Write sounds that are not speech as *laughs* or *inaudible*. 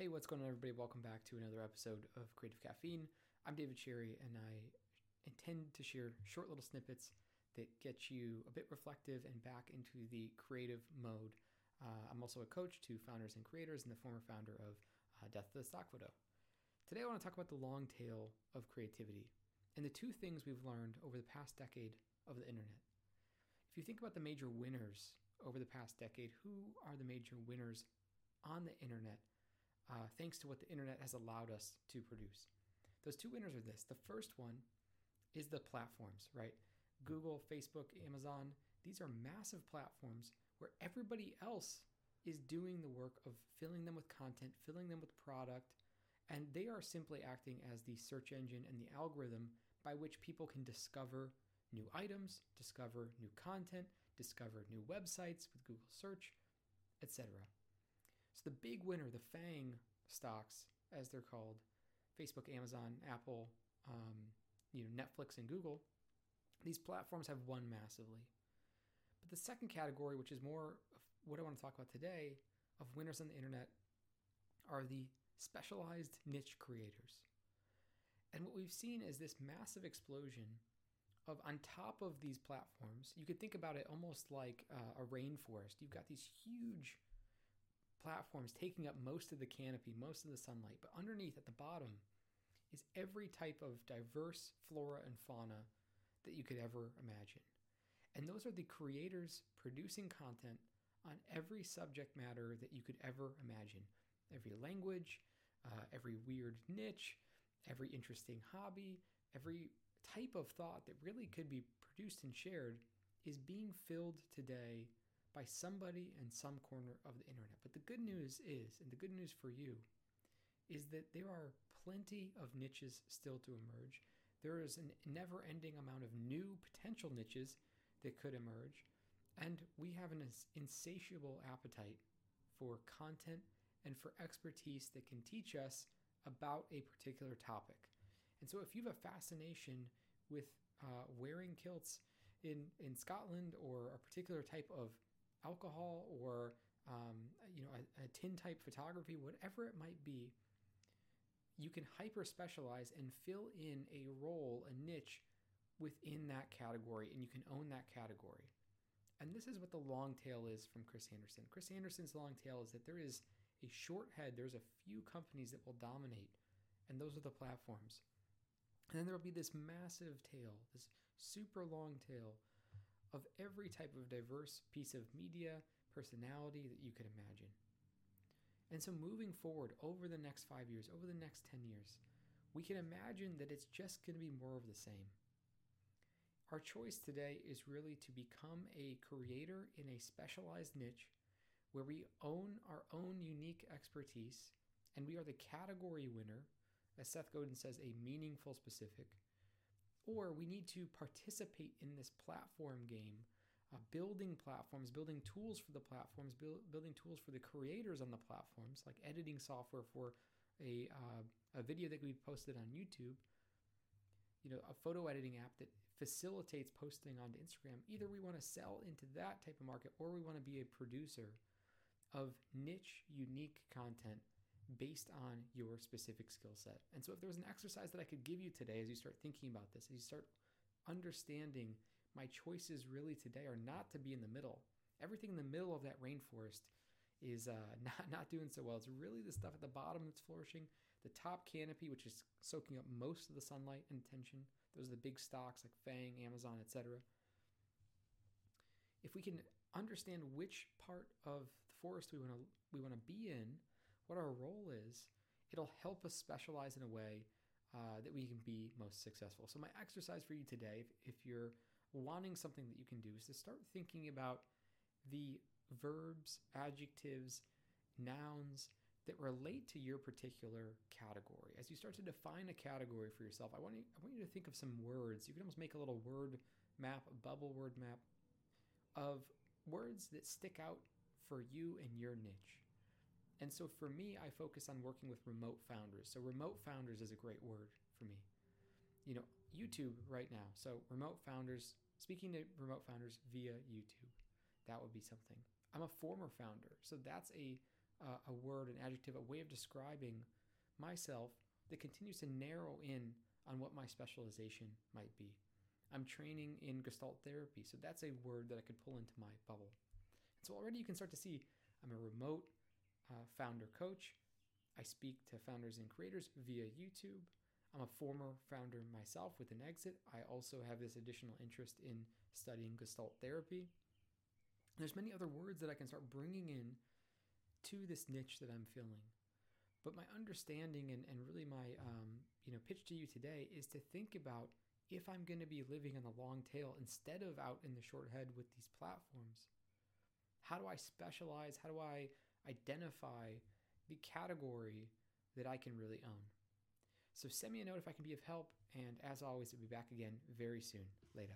Hey, what's going on, everybody? Welcome back to another episode of Creative Caffeine. I'm David Sherry, and I intend to share short little snippets that get you a bit reflective and back into the creative mode. Uh, I'm also a coach to founders and creators and the former founder of uh, Death of the Stock Photo. Today, I want to talk about the long tail of creativity and the two things we've learned over the past decade of the internet. If you think about the major winners over the past decade, who are the major winners on the internet? Uh, thanks to what the internet has allowed us to produce. Those two winners are this. The first one is the platforms, right? Google, Facebook, Amazon, these are massive platforms where everybody else is doing the work of filling them with content, filling them with product, and they are simply acting as the search engine and the algorithm by which people can discover new items, discover new content, discover new websites with Google search, etc. So the big winner, the FANG stocks, as they're called, Facebook, Amazon, Apple, um, you know, Netflix, and Google, these platforms have won massively. But the second category, which is more of what I want to talk about today, of winners on the internet, are the specialized niche creators. And what we've seen is this massive explosion of on top of these platforms. You could think about it almost like uh, a rainforest. You've got these huge platforms taking up most of the canopy, most of the sunlight, but underneath at the bottom is every type of diverse flora and fauna that you could ever imagine. And those are the creators producing content on every subject matter that you could ever imagine. Every language, uh, every weird niche, every interesting hobby, every type of thought that really could be produced and shared is being filled today by somebody in some corner of the internet. But the good news is, and the good news for you, is that there are plenty of niches still to emerge. There is a never ending amount of new potential niches that could emerge. And we have an insatiable appetite for content and for expertise that can teach us about a particular topic. And so if you have a fascination with uh, wearing kilts in, in Scotland or a particular type of alcohol or um, you know a, a tin type photography, whatever it might be, you can hyper specialize and fill in a role, a niche within that category, and you can own that category. And this is what the long tail is from Chris Anderson. Chris Anderson's long tail is that there is a short head, there's a few companies that will dominate, and those are the platforms. And then there will be this massive tail, this super long tail of every type of diverse piece of media, personality that you could imagine. And so, moving forward over the next five years, over the next 10 years, we can imagine that it's just going to be more of the same. Our choice today is really to become a creator in a specialized niche where we own our own unique expertise and we are the category winner, as Seth Godin says, a meaningful specific or we need to participate in this platform game, uh, building platforms, building tools for the platforms, build, building tools for the creators on the platforms, like editing software for a, uh, a video that we posted on YouTube, you know, a photo editing app that facilitates posting onto Instagram. Either we want to sell into that type of market or we want to be a producer of niche, unique content based on your specific skill set. And so, if there was an exercise that I could give you today as you start thinking about this, as you start understanding my choices really today are not to be in the middle. Everything in the middle of that rainforest is uh, *laughs* not, not doing so well. It's really the stuff at the bottom that's flourishing. The top canopy, which is soaking up most of the sunlight and attention, those are the big stocks like FANG, Amazon, etc. If we can understand which part of the forest we want to we want to be in, what our role is, it'll help us specialize in a way uh, that we can be most successful. So, my exercise for you today, if, if you're wanting something that you can do, is to start thinking about the verbs, adjectives, nouns that relate to your particular category. As you start to define a category for yourself, I want you, I want you to think of some words. You can almost make a little word map, a bubble word map of words that stick out for you and your niche. And so for me, I focus on working with remote founders. So remote founders is a great word for me. You know, YouTube right now. So remote founders, speaking to remote founders via YouTube, that would be something. I'm a former founder, so that's a uh, a word, an adjective, a way of describing myself that continues to narrow in on what my specialization might be. I'm training in Gestalt therapy, so that's a word that I could pull into my bubble. And so already you can start to see I'm a remote uh, founder coach. I speak to founders and creators via YouTube. I'm a former founder myself with an exit. I also have this additional interest in studying Gestalt therapy. There's many other words that I can start bringing in to this niche that I'm filling. But my understanding and, and really my um, you know pitch to you today is to think about if I'm going to be living on the long tail instead of out in the short head with these platforms. How do I specialize? How do I identify the category that I can really own? So send me a note if I can be of help. And as always, I'll be back again very soon. Later.